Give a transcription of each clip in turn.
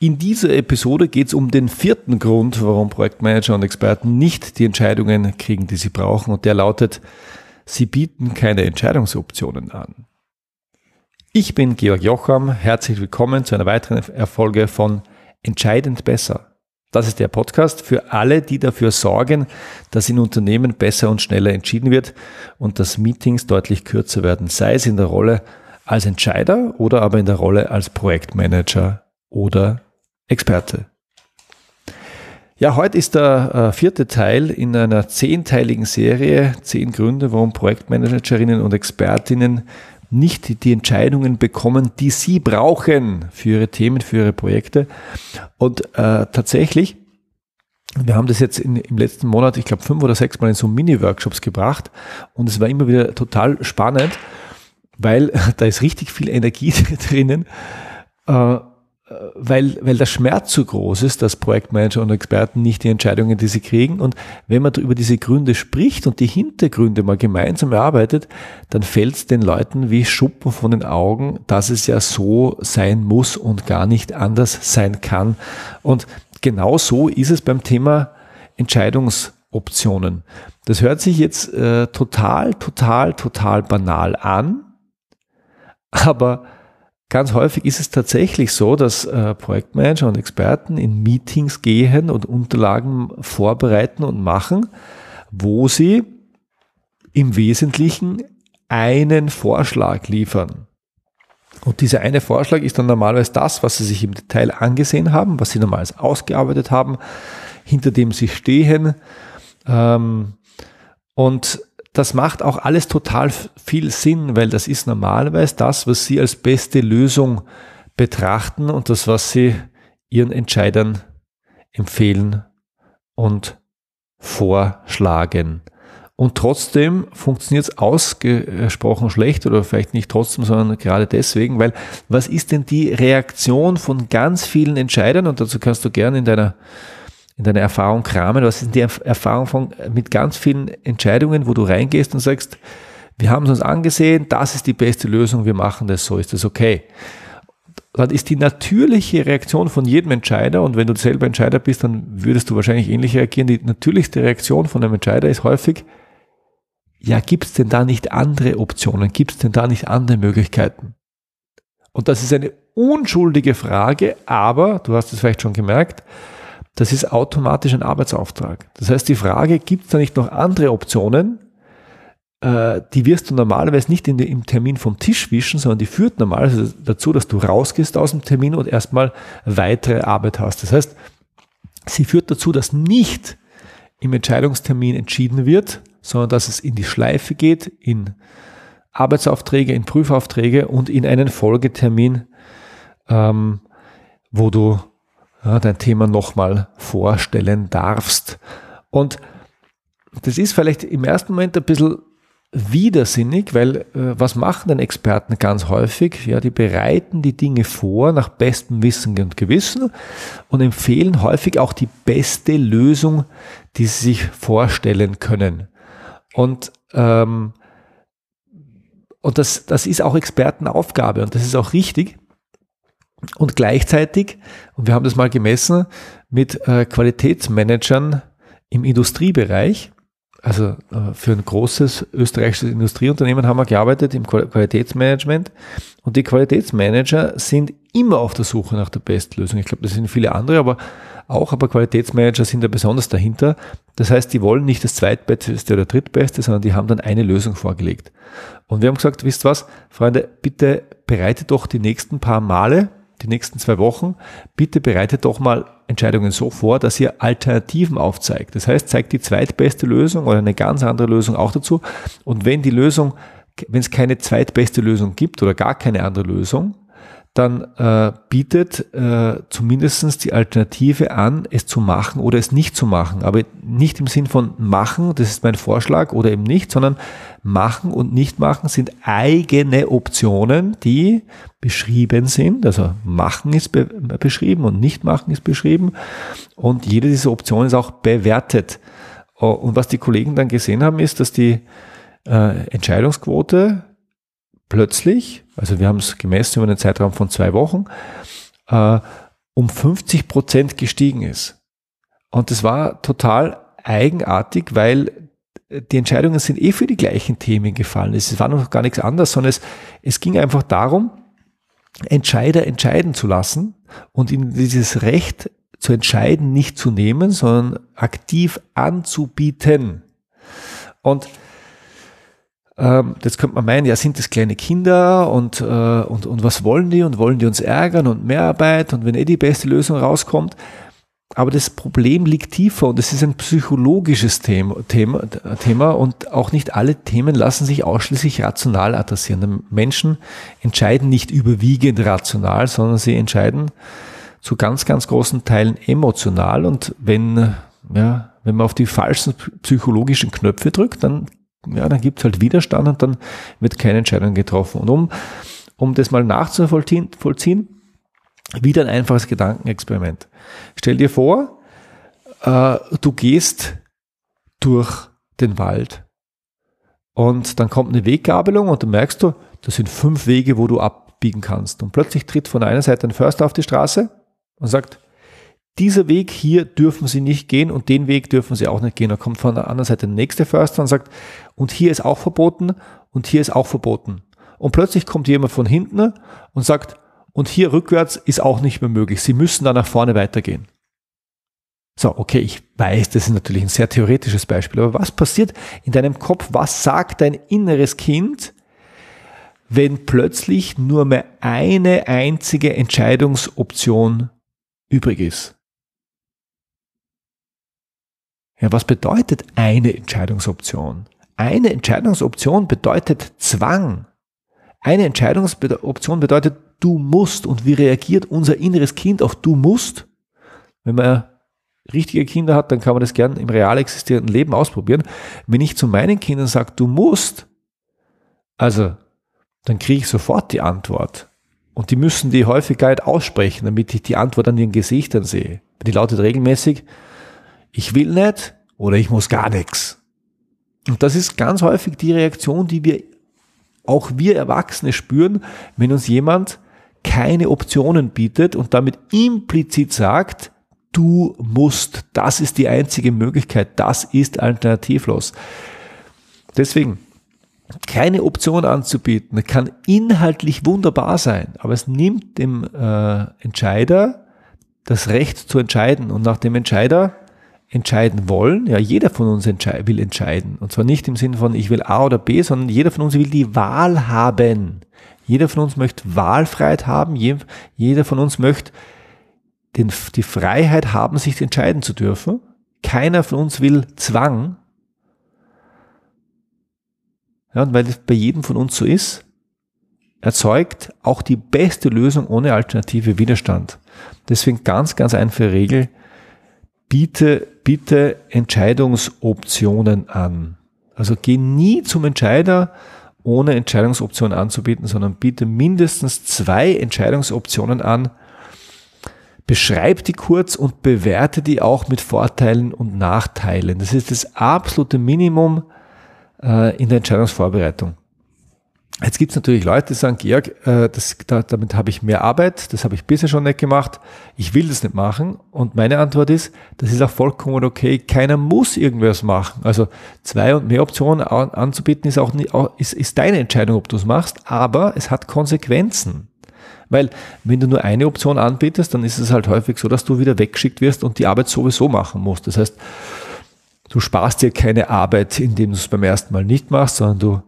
In dieser Episode geht es um den vierten Grund, warum Projektmanager und Experten nicht die Entscheidungen kriegen, die sie brauchen. Und der lautet, sie bieten keine Entscheidungsoptionen an. Ich bin Georg Jocham. Herzlich willkommen zu einer weiteren Erfolge von Entscheidend besser. Das ist der Podcast für alle, die dafür sorgen, dass in Unternehmen besser und schneller entschieden wird und dass Meetings deutlich kürzer werden, sei es in der Rolle als Entscheider oder aber in der Rolle als Projektmanager oder Experte. Ja, heute ist der äh, vierte Teil in einer zehnteiligen Serie, zehn Gründe, warum Projektmanagerinnen und Expertinnen nicht die Entscheidungen bekommen, die sie brauchen für ihre Themen, für ihre Projekte. Und äh, tatsächlich, wir haben das jetzt in, im letzten Monat, ich glaube, fünf oder sechs Mal in so Mini-Workshops gebracht und es war immer wieder total spannend, weil da ist richtig viel Energie drinnen. Äh, weil, weil der Schmerz so groß ist, dass Projektmanager und Experten nicht die Entscheidungen, die sie kriegen. Und wenn man über diese Gründe spricht und die Hintergründe mal gemeinsam erarbeitet, dann fällt es den Leuten wie Schuppen von den Augen, dass es ja so sein muss und gar nicht anders sein kann. Und genau so ist es beim Thema Entscheidungsoptionen. Das hört sich jetzt äh, total, total, total banal an, aber Ganz häufig ist es tatsächlich so, dass äh, Projektmanager und Experten in Meetings gehen und Unterlagen vorbereiten und machen, wo sie im Wesentlichen einen Vorschlag liefern. Und dieser eine Vorschlag ist dann normalerweise das, was sie sich im Detail angesehen haben, was sie normalerweise ausgearbeitet haben, hinter dem sie stehen. Ähm, und das macht auch alles total viel Sinn, weil das ist normalerweise das, was Sie als beste Lösung betrachten und das, was Sie Ihren Entscheidern empfehlen und vorschlagen. Und trotzdem funktioniert es ausgesprochen schlecht oder vielleicht nicht trotzdem, sondern gerade deswegen, weil was ist denn die Reaktion von ganz vielen Entscheidern? Und dazu kannst du gerne in deiner in deiner Erfahrung kramen? Was ist die Erfahrung von, mit ganz vielen Entscheidungen, wo du reingehst und sagst, wir haben es uns angesehen, das ist die beste Lösung, wir machen das, so ist das okay. Dann ist die natürliche Reaktion von jedem Entscheider, und wenn du selber Entscheider bist, dann würdest du wahrscheinlich ähnlich reagieren. Die natürlichste Reaktion von einem Entscheider ist häufig, ja, gibt es denn da nicht andere Optionen? Gibt es denn da nicht andere Möglichkeiten? Und das ist eine unschuldige Frage, aber, du hast es vielleicht schon gemerkt, das ist automatisch ein Arbeitsauftrag. Das heißt, die Frage, gibt es da nicht noch andere Optionen? Äh, die wirst du normalerweise nicht in, im Termin vom Tisch wischen, sondern die führt normalerweise dazu, dass du rausgehst aus dem Termin und erstmal weitere Arbeit hast. Das heißt, sie führt dazu, dass nicht im Entscheidungstermin entschieden wird, sondern dass es in die Schleife geht, in Arbeitsaufträge, in Prüfaufträge und in einen Folgetermin, ähm, wo du ja, dein Thema nochmal vorstellen darfst. Und das ist vielleicht im ersten Moment ein bisschen widersinnig, weil äh, was machen denn Experten ganz häufig? Ja, die bereiten die Dinge vor nach bestem Wissen und Gewissen und empfehlen häufig auch die beste Lösung, die sie sich vorstellen können. Und ähm, und das, das ist auch Expertenaufgabe und das ist auch richtig. Und gleichzeitig, und wir haben das mal gemessen, mit äh, Qualitätsmanagern im Industriebereich, also äh, für ein großes österreichisches Industrieunternehmen haben wir gearbeitet im Qualitätsmanagement. Und die Qualitätsmanager sind immer auf der Suche nach der Bestlösung. Ich glaube, das sind viele andere, aber auch, aber Qualitätsmanager sind da besonders dahinter. Das heißt, die wollen nicht das zweitbeste oder drittbeste, sondern die haben dann eine Lösung vorgelegt. Und wir haben gesagt, wisst was, Freunde, bitte bereitet doch die nächsten paar Male die nächsten zwei Wochen, bitte bereitet doch mal Entscheidungen so vor, dass ihr Alternativen aufzeigt. Das heißt, zeigt die zweitbeste Lösung oder eine ganz andere Lösung auch dazu. Und wenn die Lösung, wenn es keine zweitbeste Lösung gibt oder gar keine andere Lösung, dann äh, bietet äh, zumindestens die Alternative an, es zu machen oder es nicht zu machen. Aber nicht im Sinn von machen, das ist mein Vorschlag, oder eben nicht, sondern machen und nicht machen sind eigene Optionen, die beschrieben sind. Also machen ist be beschrieben und nicht machen ist beschrieben. Und jede dieser Optionen ist auch bewertet. Und was die Kollegen dann gesehen haben, ist, dass die äh, Entscheidungsquote plötzlich, also wir haben es gemessen über einen Zeitraum von zwei Wochen, äh, um 50 Prozent gestiegen ist. Und das war total eigenartig, weil die Entscheidungen sind eh für die gleichen Themen gefallen. Es war noch gar nichts anderes, sondern es, es ging einfach darum, Entscheider entscheiden zu lassen und ihnen dieses Recht zu entscheiden nicht zu nehmen, sondern aktiv anzubieten. Und ähm, das könnte man meinen, ja, sind das kleine Kinder und, äh, und, und was wollen die und wollen die uns ärgern und Mehrarbeit und wenn eh die beste Lösung rauskommt. Aber das Problem liegt tiefer und es ist ein psychologisches Thema, Thema, Thema und auch nicht alle Themen lassen sich ausschließlich rational adressieren. Menschen entscheiden nicht überwiegend rational, sondern sie entscheiden zu ganz, ganz großen Teilen emotional und wenn, ja, wenn man auf die falschen psychologischen Knöpfe drückt, dann, ja, dann gibt es halt Widerstand und dann wird keine Entscheidung getroffen. Und um, um das mal nachzuvollziehen, wieder ein einfaches Gedankenexperiment. Stell dir vor, äh, du gehst durch den Wald und dann kommt eine Weggabelung und dann merkst du, das sind fünf Wege, wo du abbiegen kannst. Und plötzlich tritt von einer Seite ein Förster auf die Straße und sagt, dieser Weg hier dürfen Sie nicht gehen und den Weg dürfen Sie auch nicht gehen. Dann kommt von der anderen Seite der nächste Förster und sagt, und hier ist auch verboten und hier ist auch verboten. Und plötzlich kommt jemand von hinten und sagt, und hier rückwärts ist auch nicht mehr möglich. Sie müssen da nach vorne weitergehen. So, okay, ich weiß, das ist natürlich ein sehr theoretisches Beispiel, aber was passiert in deinem Kopf? Was sagt dein inneres Kind, wenn plötzlich nur mehr eine einzige Entscheidungsoption übrig ist? Ja, was bedeutet eine Entscheidungsoption? Eine Entscheidungsoption bedeutet Zwang. Eine Entscheidungsoption bedeutet du musst und wie reagiert unser inneres Kind auf du musst? Wenn man richtige Kinder hat, dann kann man das gern im real existierenden Leben ausprobieren. Wenn ich zu meinen Kindern sage, du musst, also dann kriege ich sofort die Antwort. Und die müssen die Häufigkeit aussprechen, damit ich die Antwort an ihren Gesichtern sehe. Die lautet regelmäßig, ich will nicht oder ich muss gar nichts. Und das ist ganz häufig die Reaktion, die wir, auch wir Erwachsene spüren, wenn uns jemand keine Optionen bietet und damit implizit sagt, du musst, das ist die einzige Möglichkeit, das ist alternativlos. Deswegen, keine Option anzubieten, kann inhaltlich wunderbar sein, aber es nimmt dem äh, Entscheider das Recht zu entscheiden und nach dem Entscheider entscheiden wollen, ja, jeder von uns entschei will entscheiden. Und zwar nicht im Sinne von, ich will A oder B, sondern jeder von uns will die Wahl haben. Jeder von uns möchte Wahlfreiheit haben. Jeder von uns möchte den, die Freiheit haben, sich entscheiden zu dürfen. Keiner von uns will Zwang. Ja, und weil das bei jedem von uns so ist, erzeugt auch die beste Lösung ohne alternative Widerstand. Deswegen ganz, ganz einfache Regel. Biete, bitte Entscheidungsoptionen an. Also geh nie zum Entscheider ohne Entscheidungsoptionen anzubieten, sondern biete mindestens zwei Entscheidungsoptionen an, beschreib die kurz und bewerte die auch mit Vorteilen und Nachteilen. Das ist das absolute Minimum äh, in der Entscheidungsvorbereitung. Jetzt gibt es natürlich Leute, die sagen, Georg, äh, das, da, damit habe ich mehr Arbeit, das habe ich bisher schon nicht gemacht, ich will das nicht machen. Und meine Antwort ist, das ist auch vollkommen okay, keiner muss irgendwas machen. Also zwei und mehr Optionen an, anzubieten ist auch nicht, ist, ist deine Entscheidung, ob du es machst, aber es hat Konsequenzen. Weil wenn du nur eine Option anbietest, dann ist es halt häufig so, dass du wieder weggeschickt wirst und die Arbeit sowieso machen musst. Das heißt, du sparst dir keine Arbeit, indem du es beim ersten Mal nicht machst, sondern du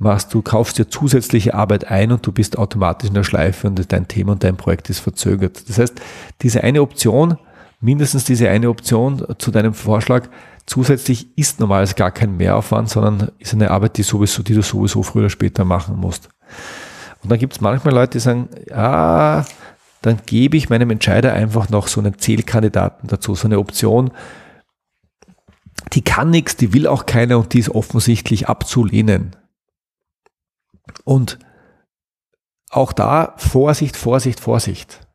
machst, du kaufst dir zusätzliche Arbeit ein und du bist automatisch in der Schleife und dein Thema und dein Projekt ist verzögert. Das heißt, diese eine Option, mindestens diese eine Option zu deinem Vorschlag, zusätzlich ist normalerweise gar kein Mehraufwand, sondern ist eine Arbeit, die sowieso, die du sowieso früher oder später machen musst. Und dann gibt es manchmal Leute, die sagen, ja, dann gebe ich meinem Entscheider einfach noch so einen Zählkandidaten dazu, so eine Option, die kann nichts, die will auch keiner und die ist offensichtlich abzulehnen. Und auch da Vorsicht, Vorsicht, Vorsicht.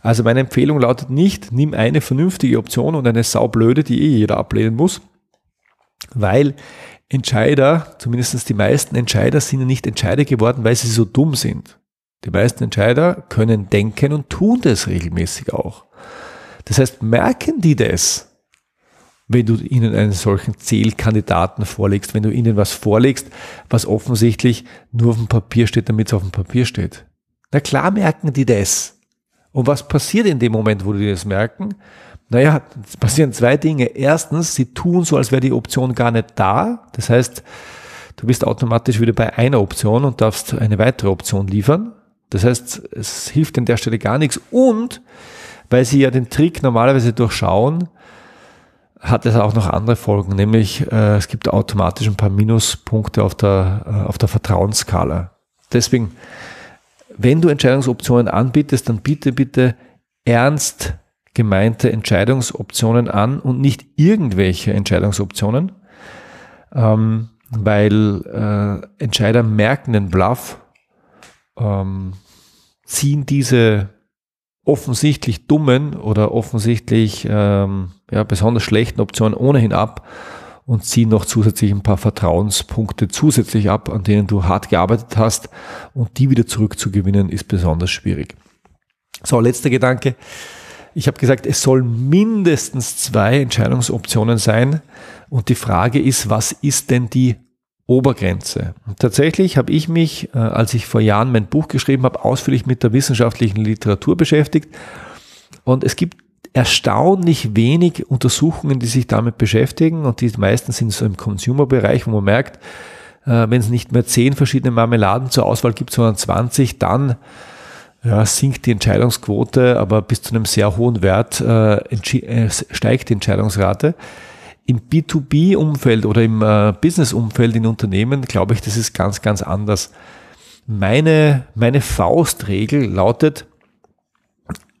Also meine Empfehlung lautet nicht, nimm eine vernünftige Option und eine saublöde, die eh jeder ablehnen muss, weil Entscheider, zumindest die meisten Entscheider, sind ja nicht Entscheider geworden, weil sie so dumm sind, Die meisten Entscheider können denken und tun das regelmäßig auch. Das heißt, merken die das, wenn du ihnen einen solchen Zählkandidaten vorlegst, wenn du ihnen was vorlegst, was offensichtlich nur auf dem Papier steht, damit es auf dem Papier steht. Na klar merken die das. Und was passiert in dem Moment, wo die das merken? Naja, es passieren zwei Dinge. Erstens, sie tun so, als wäre die Option gar nicht da. Das heißt, du bist automatisch wieder bei einer Option und darfst eine weitere Option liefern. Das heißt, es hilft an der Stelle gar nichts. Und weil sie ja den Trick normalerweise durchschauen, hat es auch noch andere Folgen, nämlich äh, es gibt automatisch ein paar Minuspunkte auf der, äh, auf der Vertrauensskala. Deswegen, wenn du Entscheidungsoptionen anbietest, dann biete bitte ernst gemeinte Entscheidungsoptionen an und nicht irgendwelche Entscheidungsoptionen, ähm, weil äh, Entscheider merken den Bluff, ähm, ziehen diese offensichtlich dummen oder offensichtlich ähm, ja, besonders schlechten Optionen ohnehin ab und ziehen noch zusätzlich ein paar Vertrauenspunkte zusätzlich ab, an denen du hart gearbeitet hast und die wieder zurückzugewinnen ist besonders schwierig. So, letzter Gedanke. Ich habe gesagt, es soll mindestens zwei Entscheidungsoptionen sein und die Frage ist, was ist denn die Obergrenze. Tatsächlich habe ich mich, äh, als ich vor Jahren mein Buch geschrieben habe, ausführlich mit der wissenschaftlichen Literatur beschäftigt. Und es gibt erstaunlich wenig Untersuchungen, die sich damit beschäftigen. Und die meisten sind so im Consumer-Bereich, wo man merkt, äh, wenn es nicht mehr zehn verschiedene Marmeladen zur Auswahl gibt, sondern 20, dann ja, sinkt die Entscheidungsquote, aber bis zu einem sehr hohen Wert äh, äh steigt die Entscheidungsrate. Im B2B-Umfeld oder im äh, Business-Umfeld in Unternehmen glaube ich, das ist ganz, ganz anders. Meine, meine Faustregel lautet,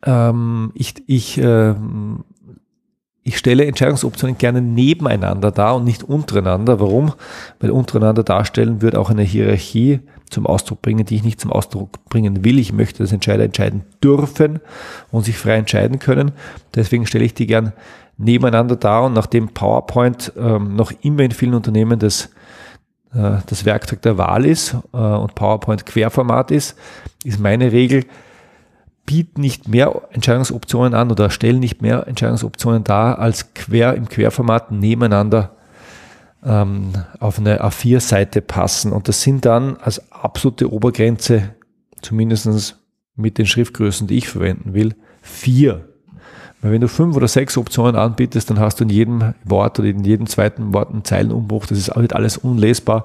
ähm, ich, ich, äh, ich stelle Entscheidungsoptionen gerne nebeneinander dar und nicht untereinander. Warum? Weil untereinander darstellen würde auch eine Hierarchie zum Ausdruck bringen, die ich nicht zum Ausdruck bringen will. Ich möchte, dass Entscheider entscheiden dürfen und sich frei entscheiden können. Deswegen stelle ich die gern nebeneinander da und nachdem PowerPoint ähm, noch immer in vielen Unternehmen das, äh, das Werkzeug der Wahl ist äh, und PowerPoint Querformat ist, ist meine Regel, biet nicht mehr Entscheidungsoptionen an oder stell nicht mehr Entscheidungsoptionen dar, als quer im Querformat nebeneinander ähm, auf eine A4-Seite passen. Und das sind dann als absolute Obergrenze, zumindestens mit den Schriftgrößen, die ich verwenden will, vier weil wenn du fünf oder sechs Optionen anbietest, dann hast du in jedem Wort oder in jedem zweiten Wort einen Zeilenumbruch. Das ist alles unlesbar.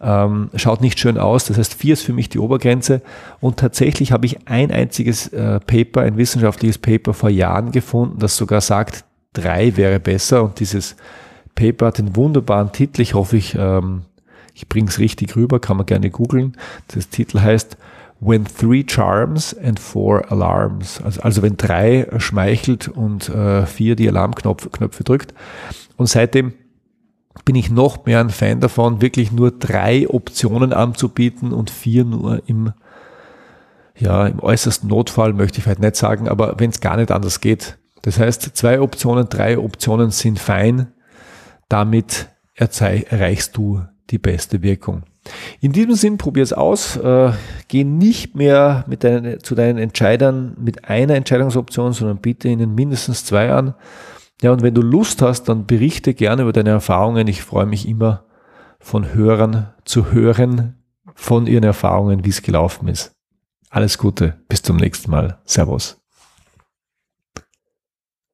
Ähm, schaut nicht schön aus. Das heißt, vier ist für mich die Obergrenze. Und tatsächlich habe ich ein einziges äh, Paper, ein wissenschaftliches Paper vor Jahren gefunden, das sogar sagt, drei wäre besser. Und dieses Paper hat den wunderbaren Titel. Ich hoffe, ich, ähm, ich bringe es richtig rüber, kann man gerne googeln. Das Titel heißt when three charms and four alarms. Also, also wenn drei schmeichelt und äh, vier die Alarmknöpfe drückt. Und seitdem bin ich noch mehr ein Fan davon, wirklich nur drei Optionen anzubieten und vier nur im, ja, im äußersten Notfall möchte ich vielleicht nicht sagen, aber wenn es gar nicht anders geht. Das heißt, zwei Optionen, drei Optionen sind fein. Damit erreichst du die beste Wirkung. In diesem Sinn, probier es aus. Äh, geh nicht mehr mit deinen, zu deinen Entscheidern mit einer Entscheidungsoption, sondern biete ihnen mindestens zwei an. Ja, und wenn du Lust hast, dann berichte gerne über deine Erfahrungen. Ich freue mich immer von Hörern zu hören von ihren Erfahrungen, wie es gelaufen ist. Alles Gute, bis zum nächsten Mal. Servus.